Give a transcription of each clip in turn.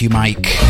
Thank you, Mike.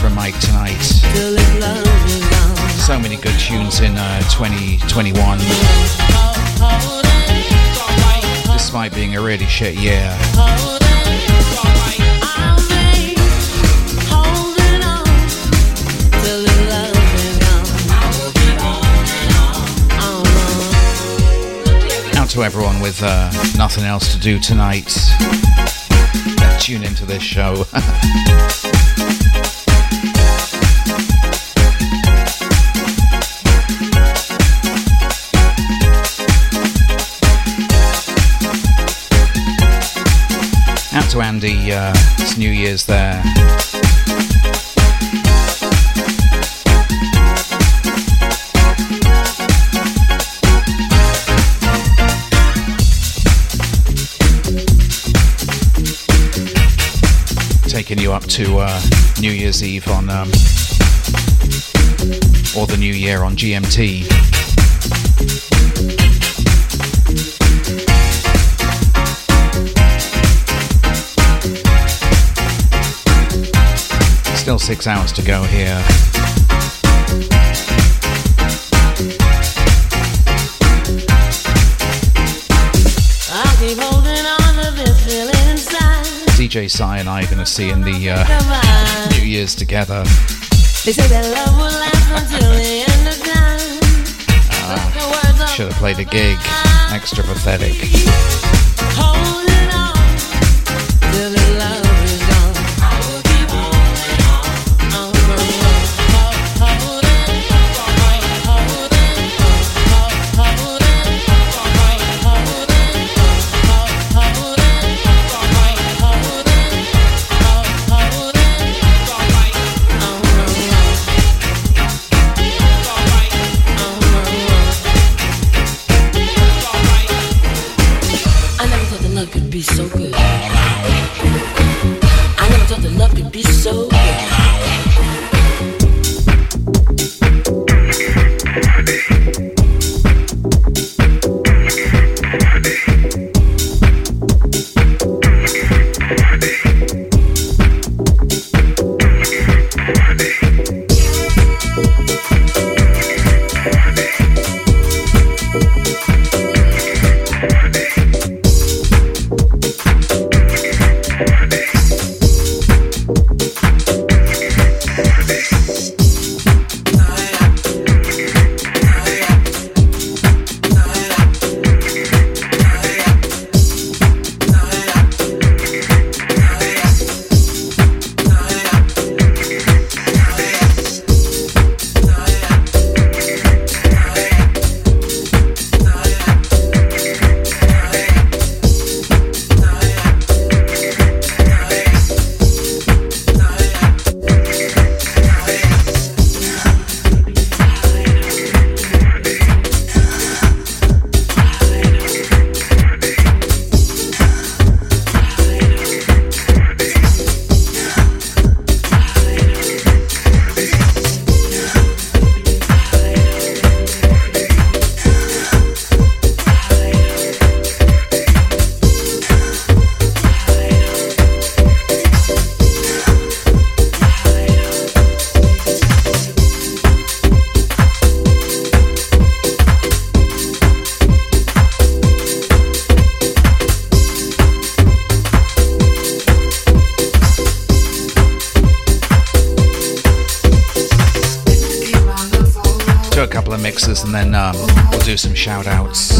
from Mike tonight. So many good tunes in uh, 2021. Despite being a really shit year. Out to everyone with uh, nothing else to do tonight. Tune into this show. To Andy, uh, it's New Year's there. taking you up to uh, New Year's Eve on, um, or the New Year on GMT. Still six hours to go here. DJ Sai and I are going to see in the uh, New Year's together. They say that love will last until the end of time. Uh, should have played a gig. Extra pathetic. And then um, we'll do some shout outs.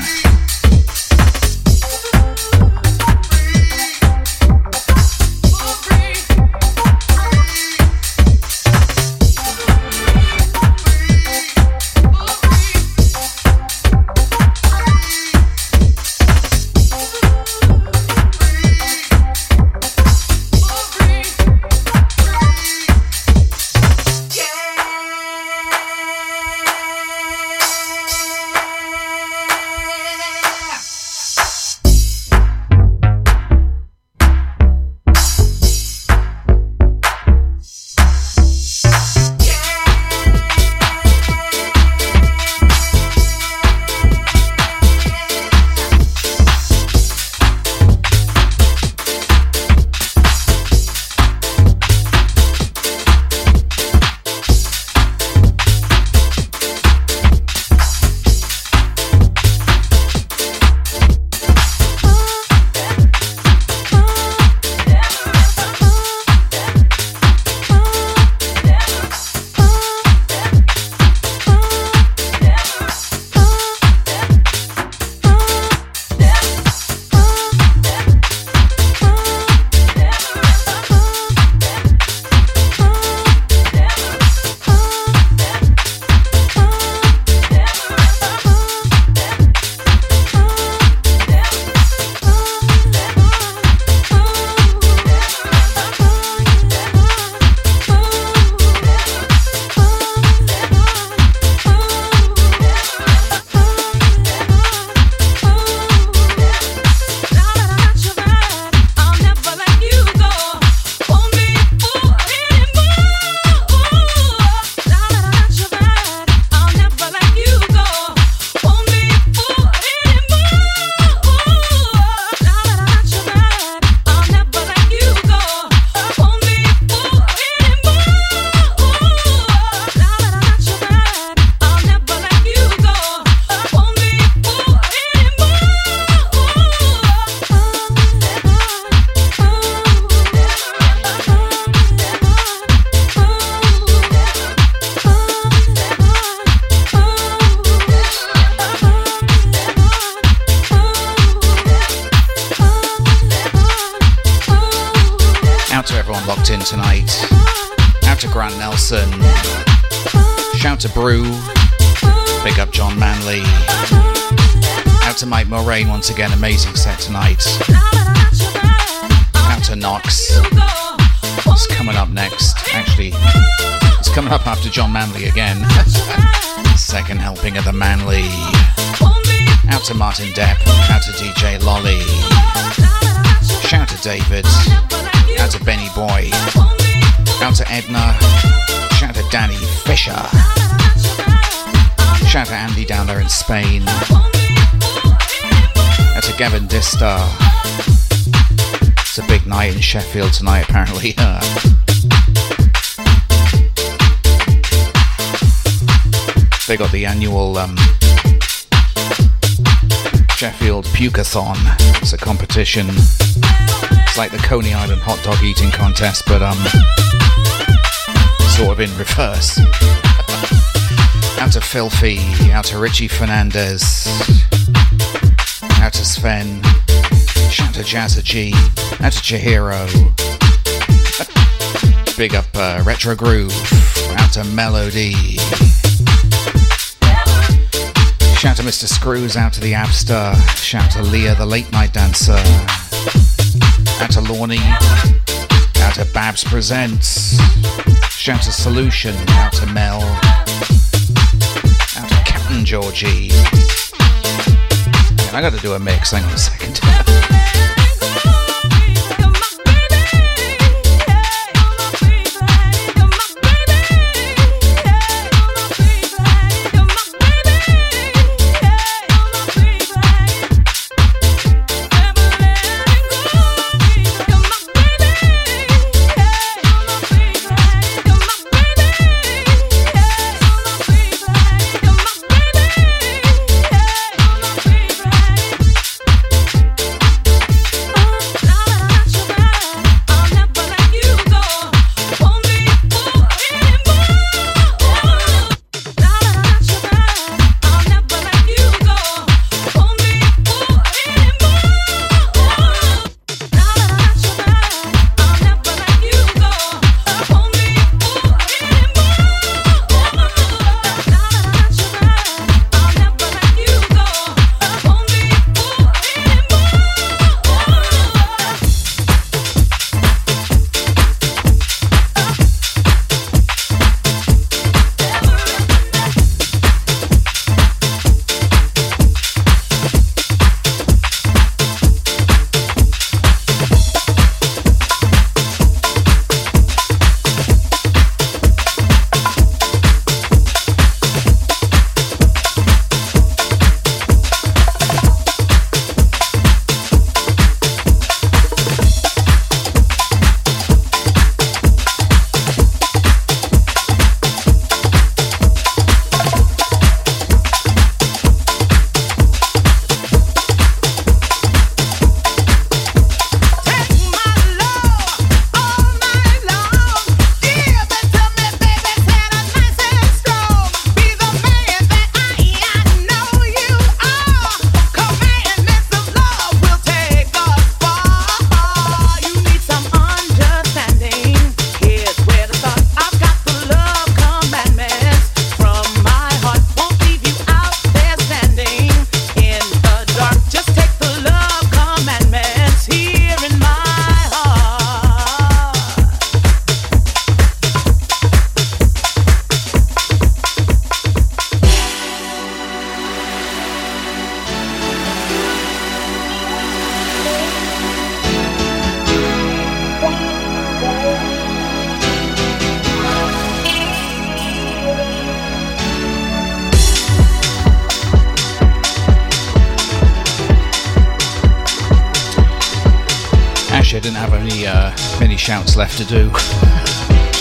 Distar. It's a big night in Sheffield tonight, apparently. they got the annual um, Sheffield Pukeathon. It's a competition. It's like the Coney Island hot dog eating contest, but um, sort of in reverse. out to Filthy, out to Richie Fernandez, out to Sven, shout to Jazza G, out to Chihiro. Big up uh, Retro Groove, out to Melody. Shout to Mr. Screws, out to the Abster. Shout to Leah, the late night dancer. Out to Lorne. Out to Babs Presents. Shout to Solution. Out to Mel. Out to Captain Georgie. I gotta do a mix. Hang on a second.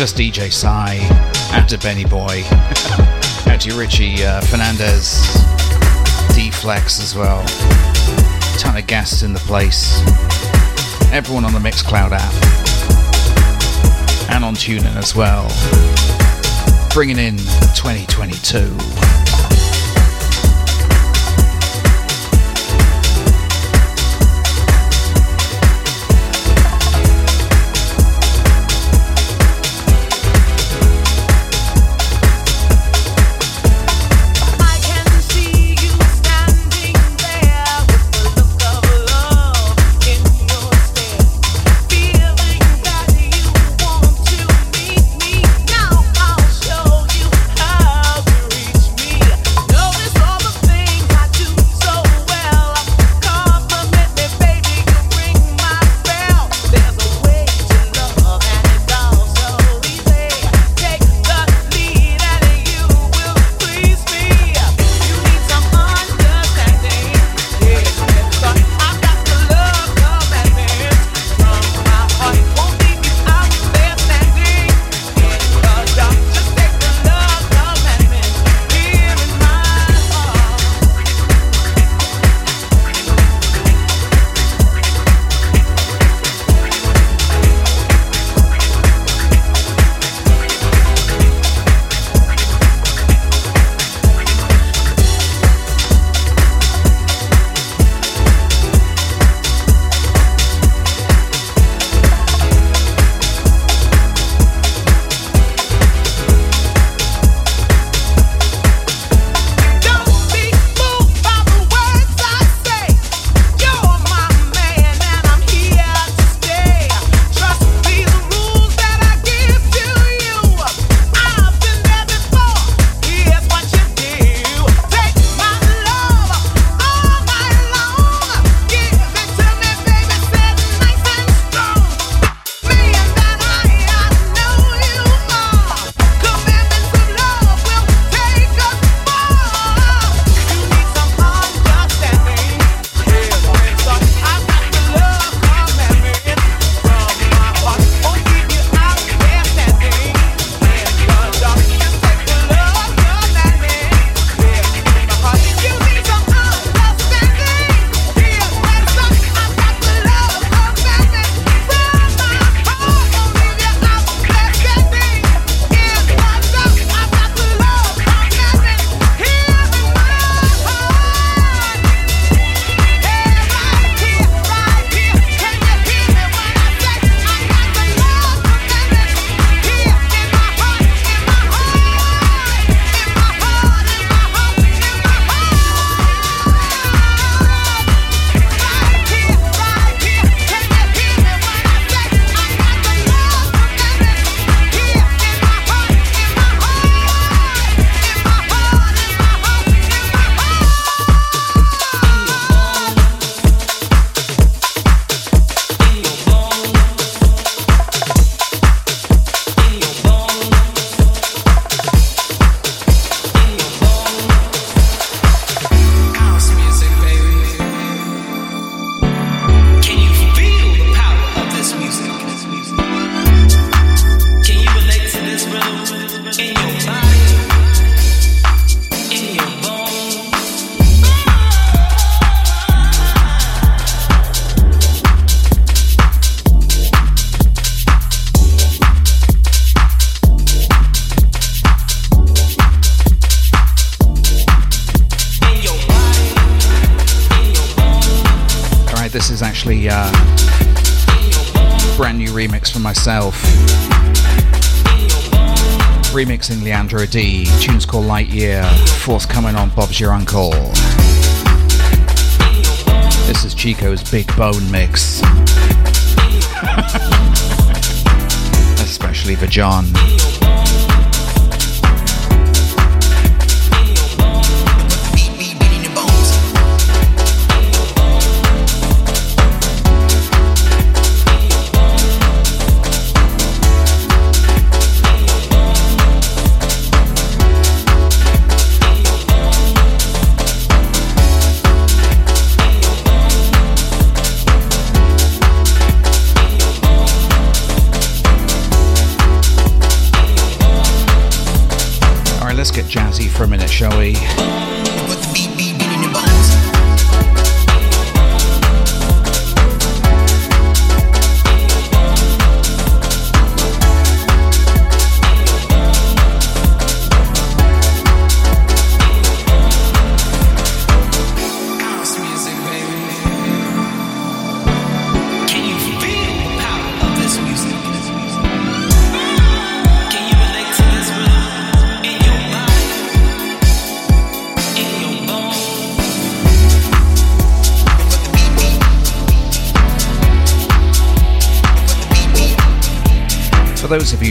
Just DJ Psy, out to Benny Boy, out to Richie uh, Fernandez, D Flex as well. Ton of guests in the place. Everyone on the Mixcloud app. And on TuneIn as well. Bringing in 2022. Remixing Leandro D. Tune's called Light Year, forthcoming on Bob's Your Uncle. This is Chico's Big Bone Mix. Especially for John. For a minute, shall we?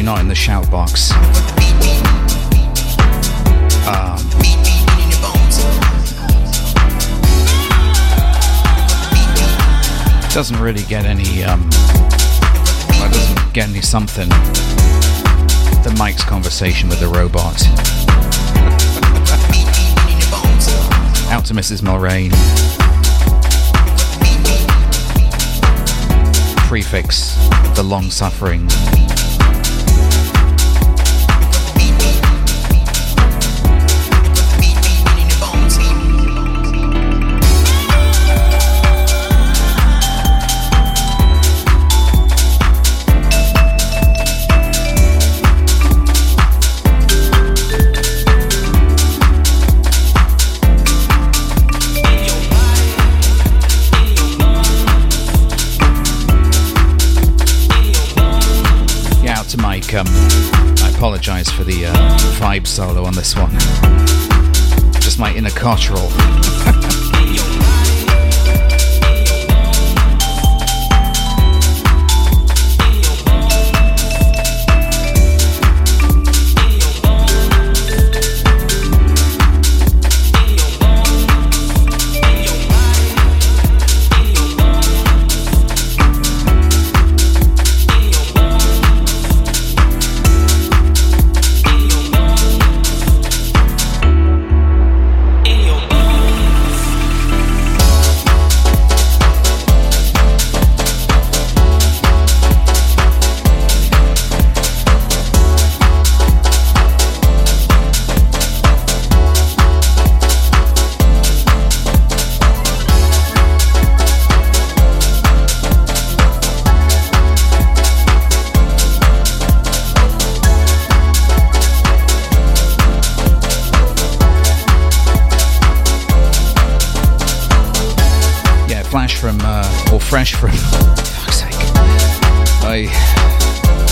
Not in the shout box, um, doesn't really get any, um, well, doesn't get any something. The Mike's conversation with the robot. Out to Mrs. Mulrain. Prefix, the long suffering. Apologise for the uh, vibe solo on this one. Just my inner Cotterell.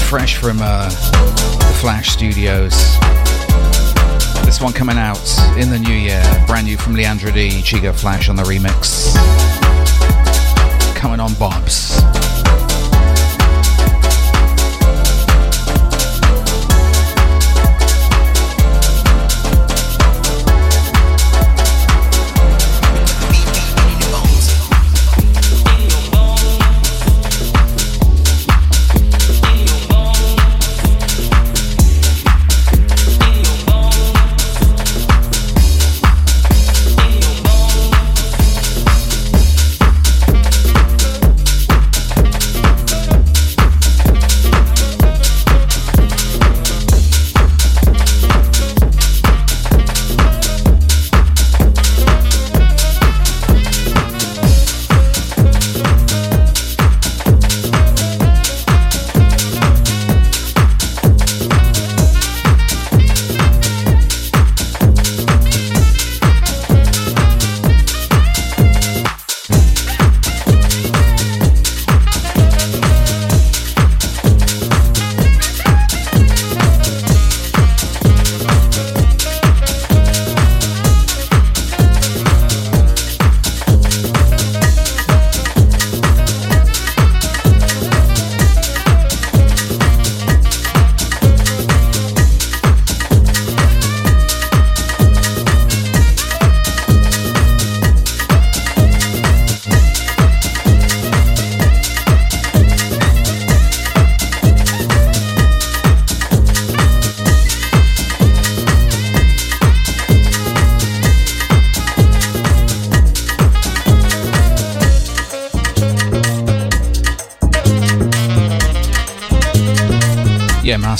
fresh from uh, the Flash Studios. This one coming out in the new year, brand new from Leandro D. Chico Flash on the remix. Coming on Bob's.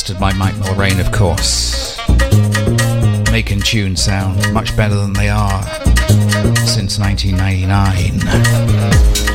Mastered by Mike Mulrain, of course. Making tunes sound much better than they are since 1999.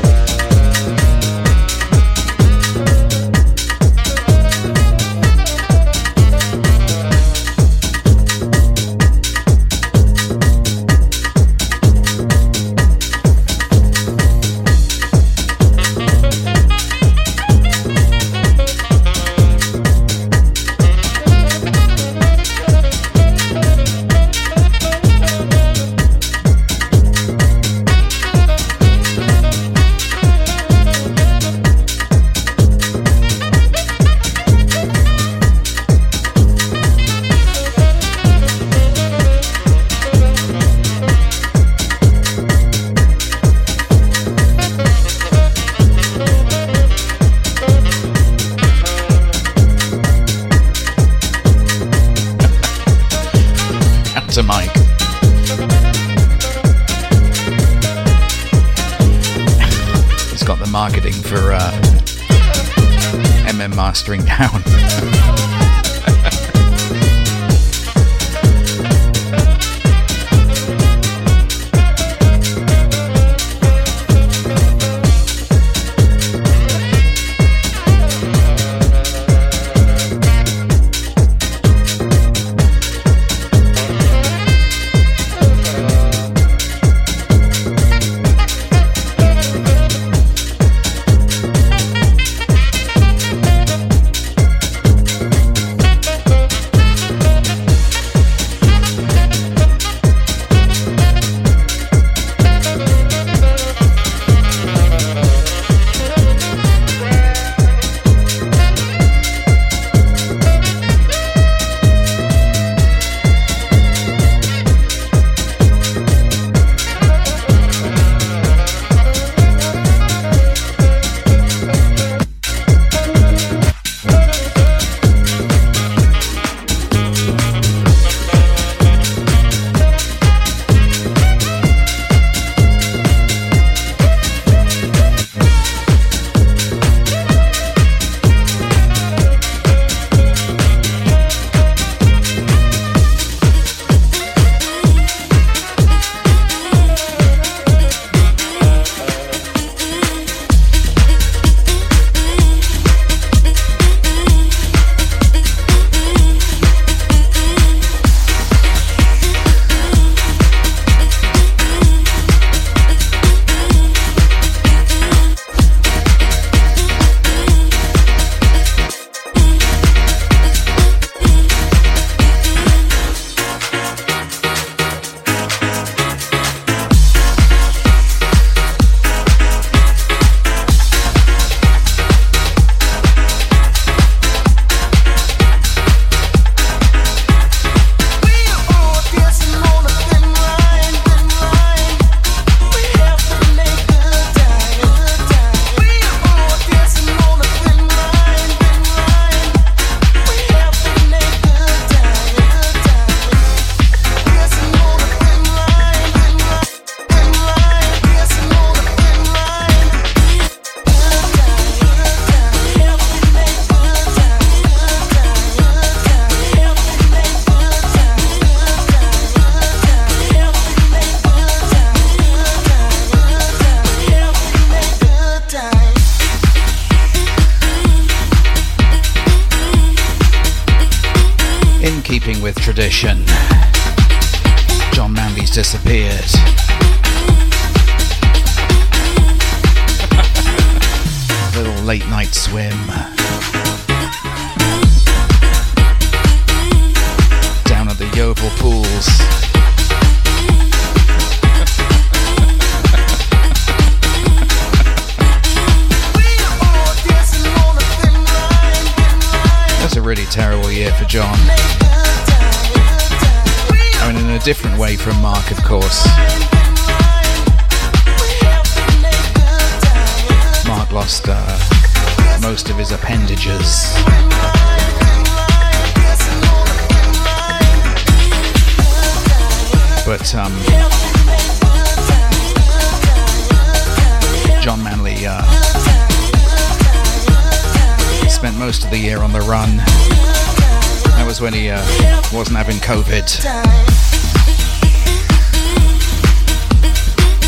Wasn't having COVID.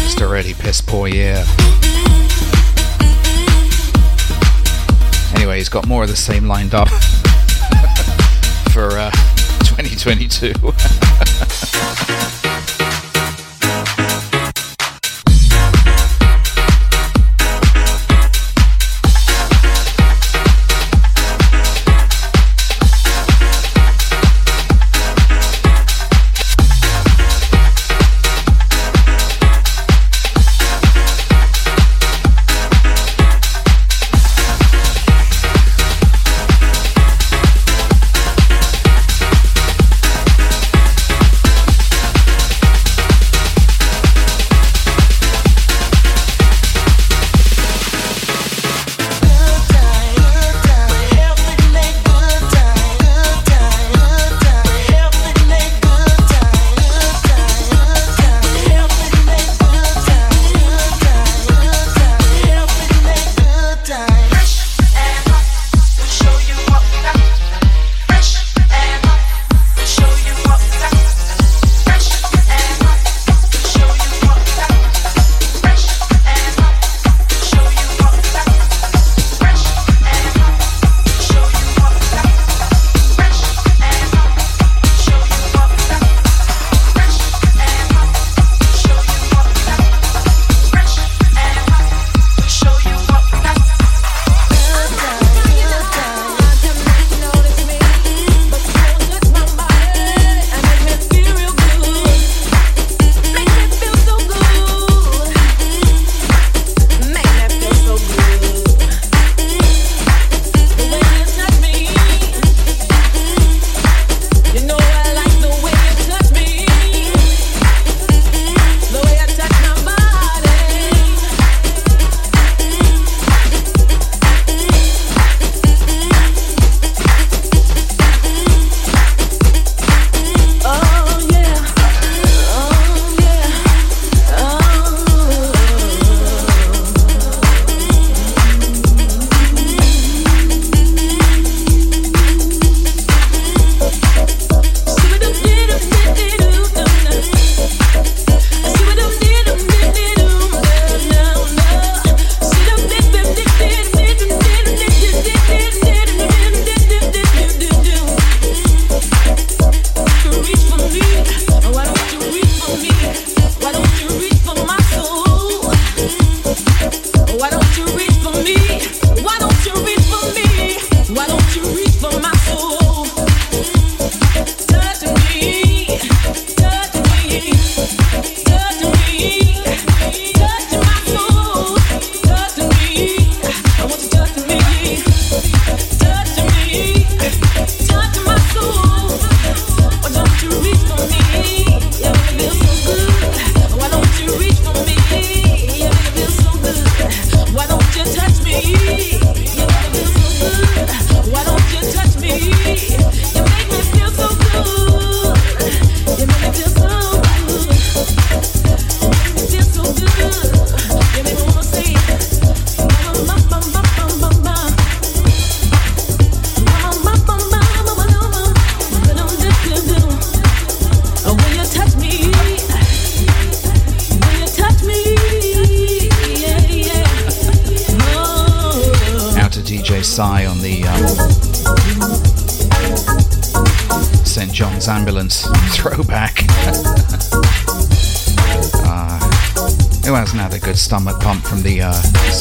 Just a really piss poor year. Anyway, he's got more of the same lined up for uh, 2022.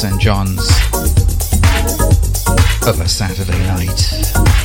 St. John's of a Saturday night.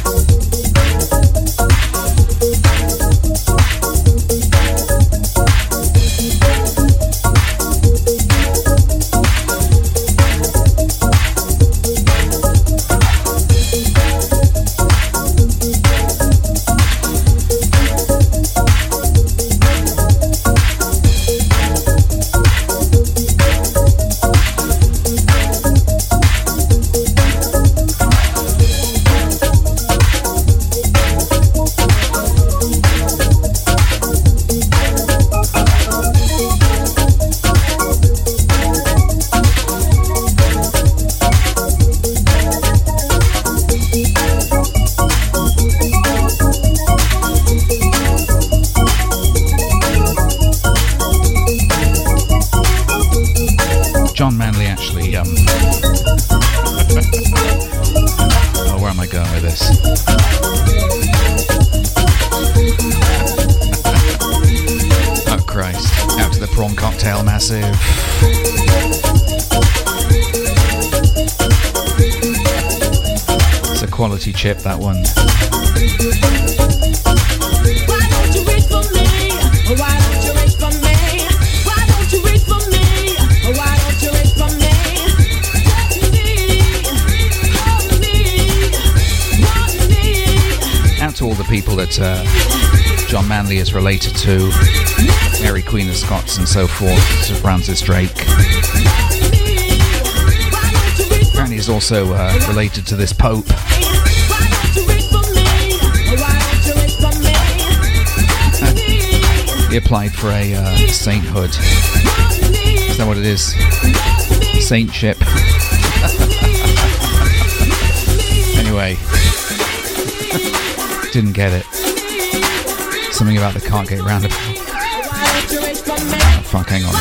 Chip, that one. Out to all the people that uh, John Manley is related to, Mary Queen of Scots and so forth, Sir Francis Drake. He's also uh, related to this Pope. He applied for a uh, sainthood. Is that what it is? Saintship. anyway. Didn't get it. Something about the can't get round about. Oh, fuck, hang on.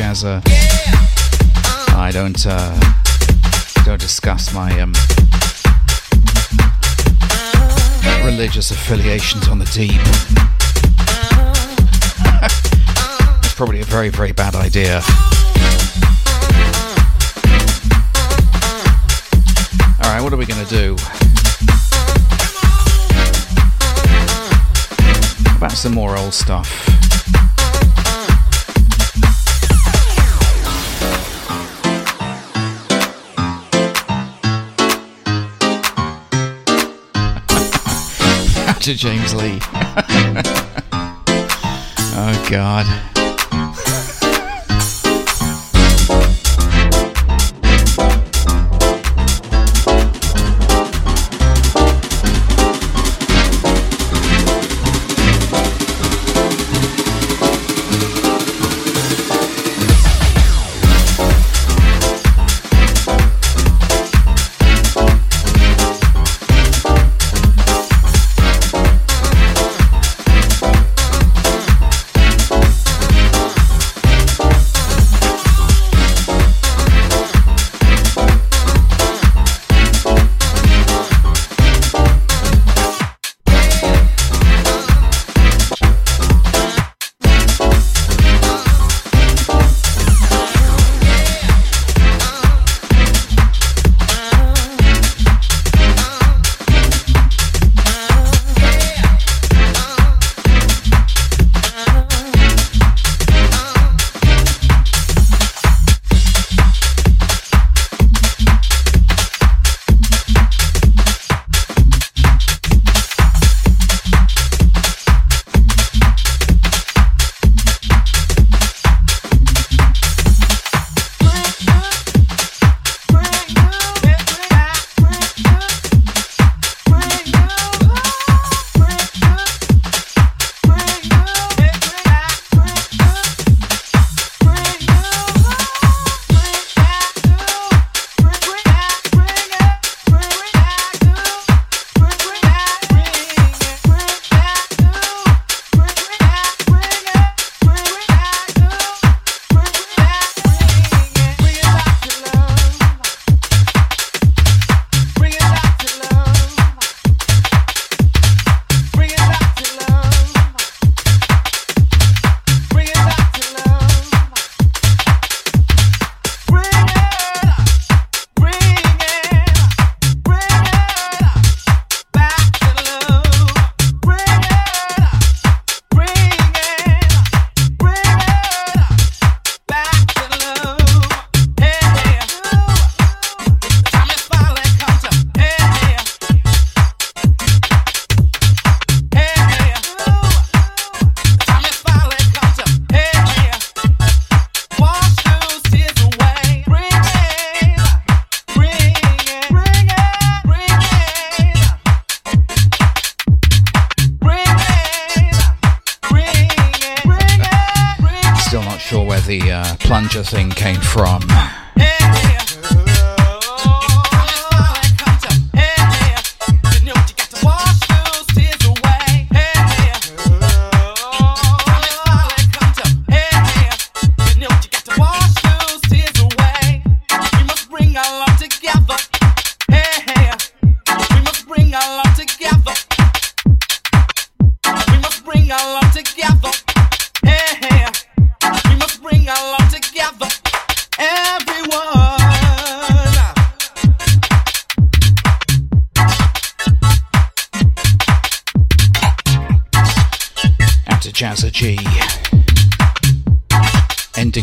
Jazzer. I don't uh, don't discuss my um, religious affiliations on the deep. it's probably a very very bad idea. All right, what are we to do? about some more old stuff. To James Lee. oh, God.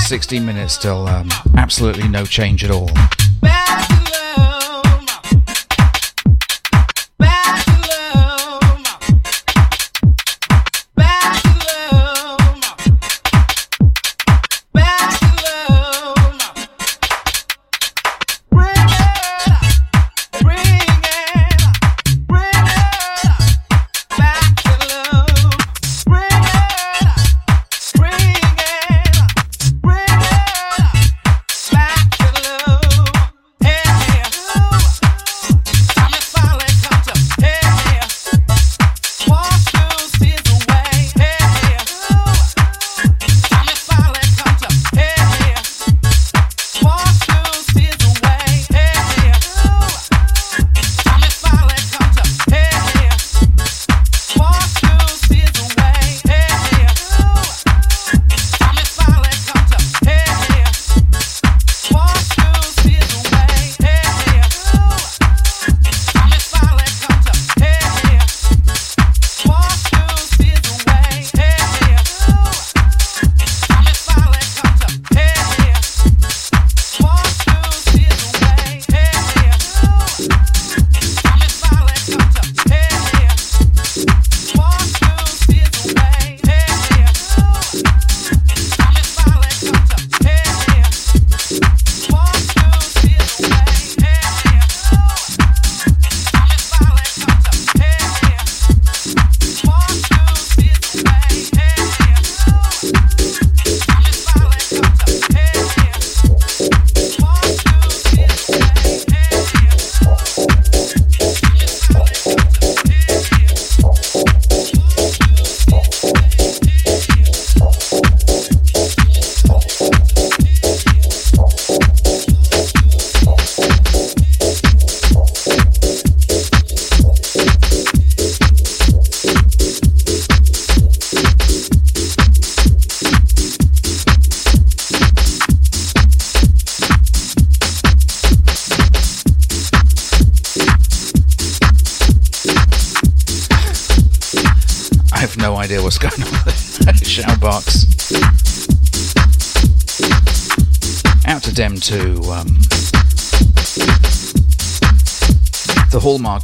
16 minutes still um, absolutely no change at all.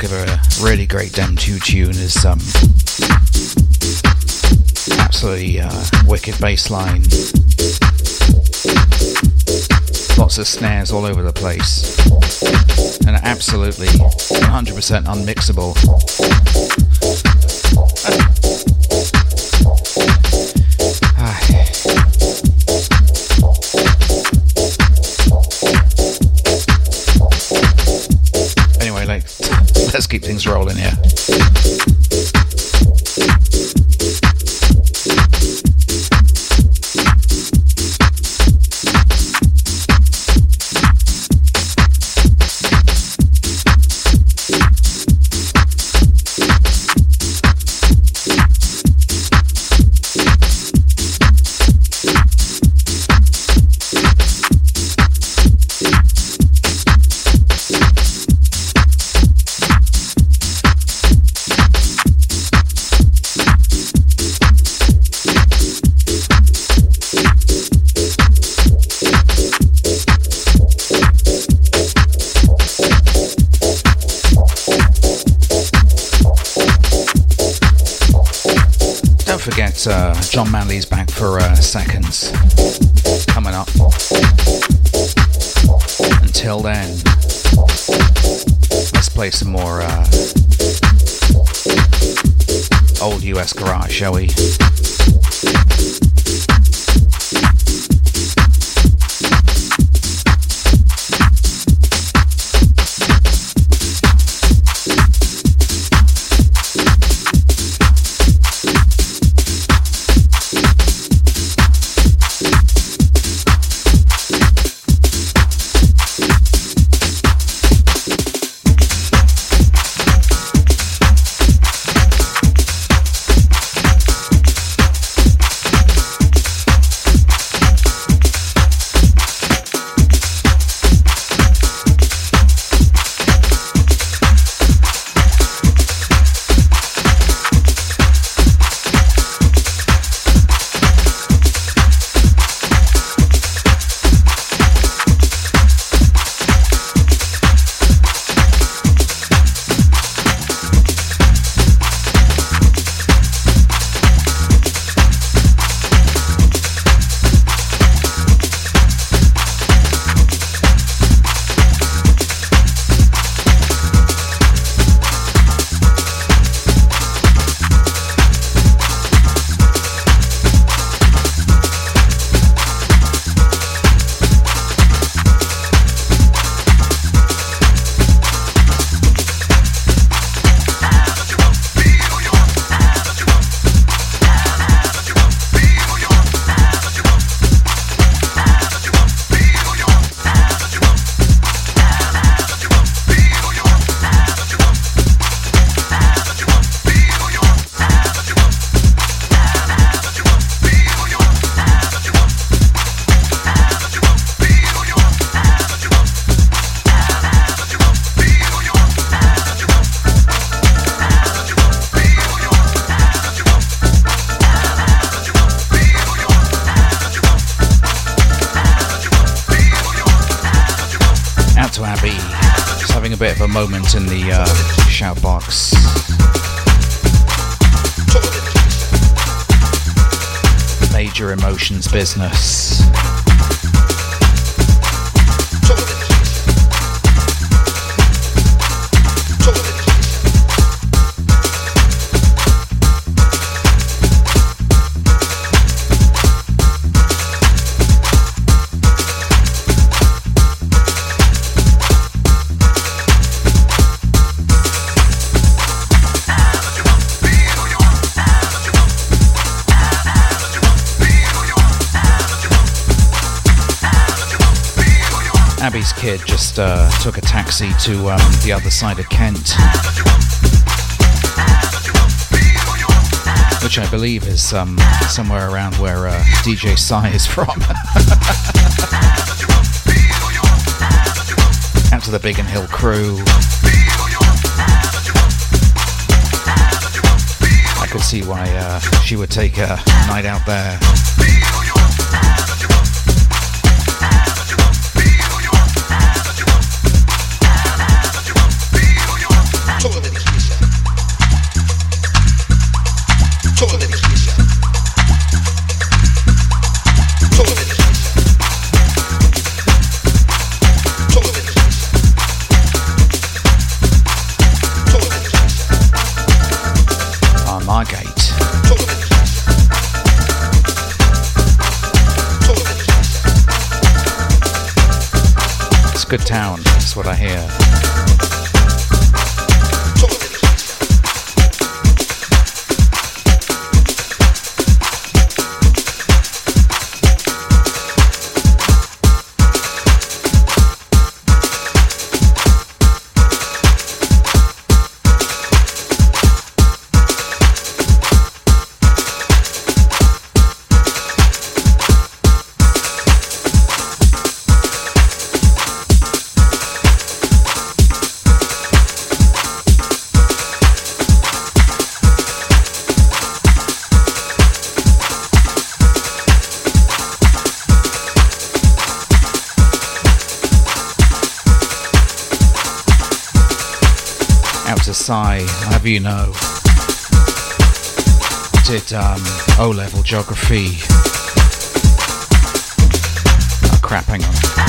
Of a really great Dem 2 tune is um, absolutely uh, wicked bass line. Lots of snares all over the place. And absolutely 100% unmixable. Keep things rolling here. Uh, John Manley's back for uh, seconds coming up. Until then, let's play some more uh, old US garage, shall we? Emotions business. kid just uh, took a taxi to um, the other side of Kent, which I believe is um, somewhere around where uh, DJ Psy is from. Out to the Biggin Hill crew. I could see why uh, she would take a night out there. Good town, that's what I hear. Know. did um, O level geography. Oh, crap, hang on.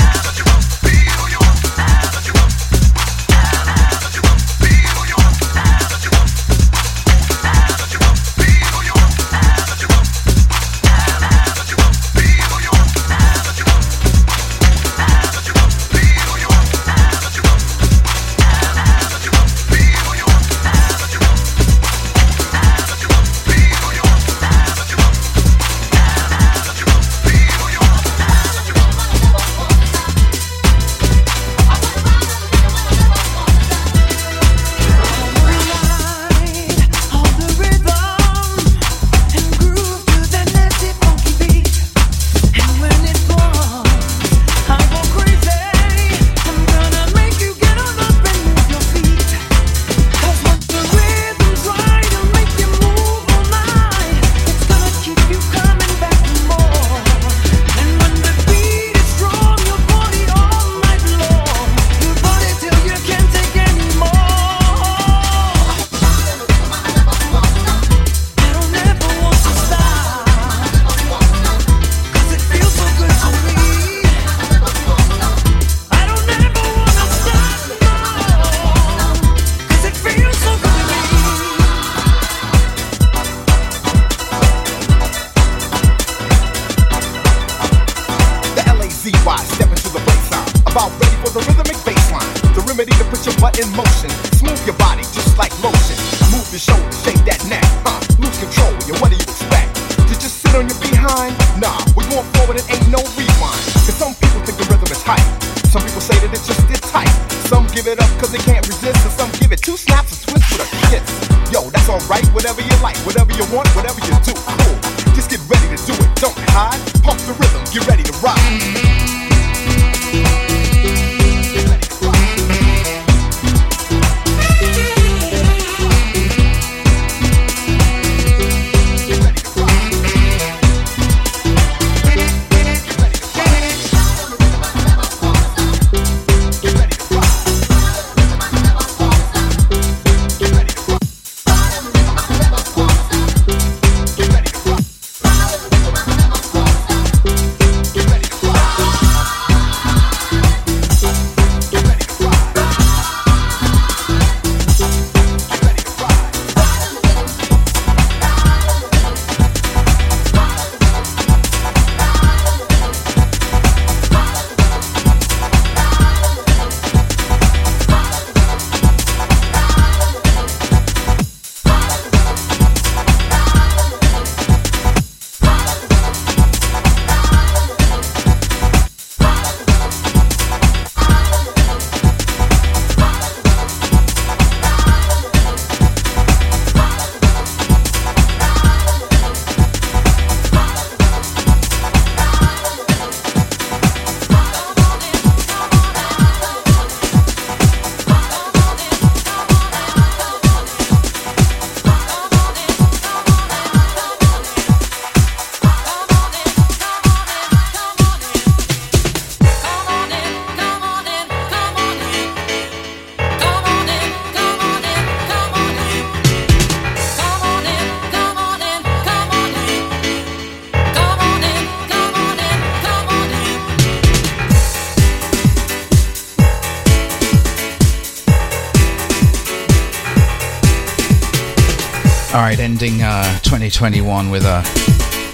21 with a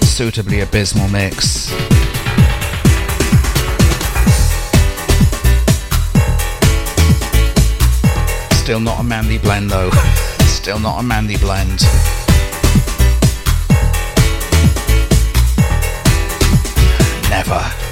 suitably abysmal mix. Still not a manly blend though. Still not a manly blend. Never.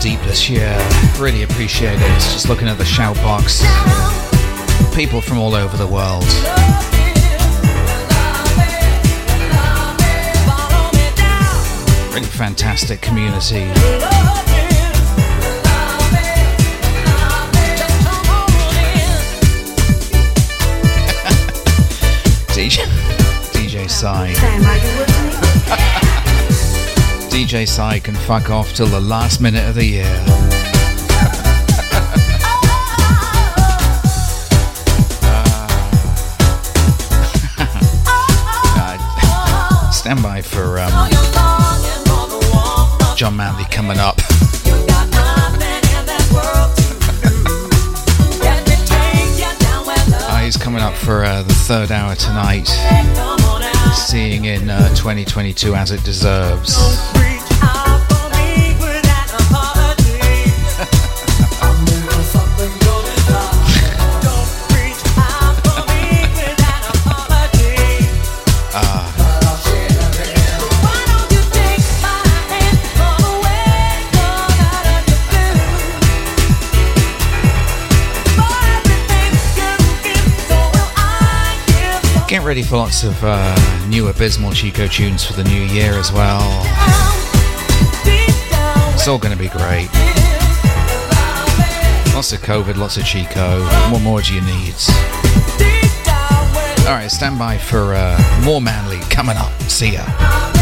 Deep this year. Really appreciate it. Just looking at the shout box. People from all over the world. Really fantastic community. DJ, DJ Sai. DJ Sai can fuck off till the last minute of the year. uh, stand by for um, John Manley coming up. Uh, he's coming up for uh, the third hour tonight, seeing in uh, 2022 as it deserves. Ready for lots of uh, new Abysmal Chico tunes for the new year as well. It's all going to be great. Lots of COVID, lots of Chico. What more do you need? Alright, stand by for uh, more Manly coming up. See ya.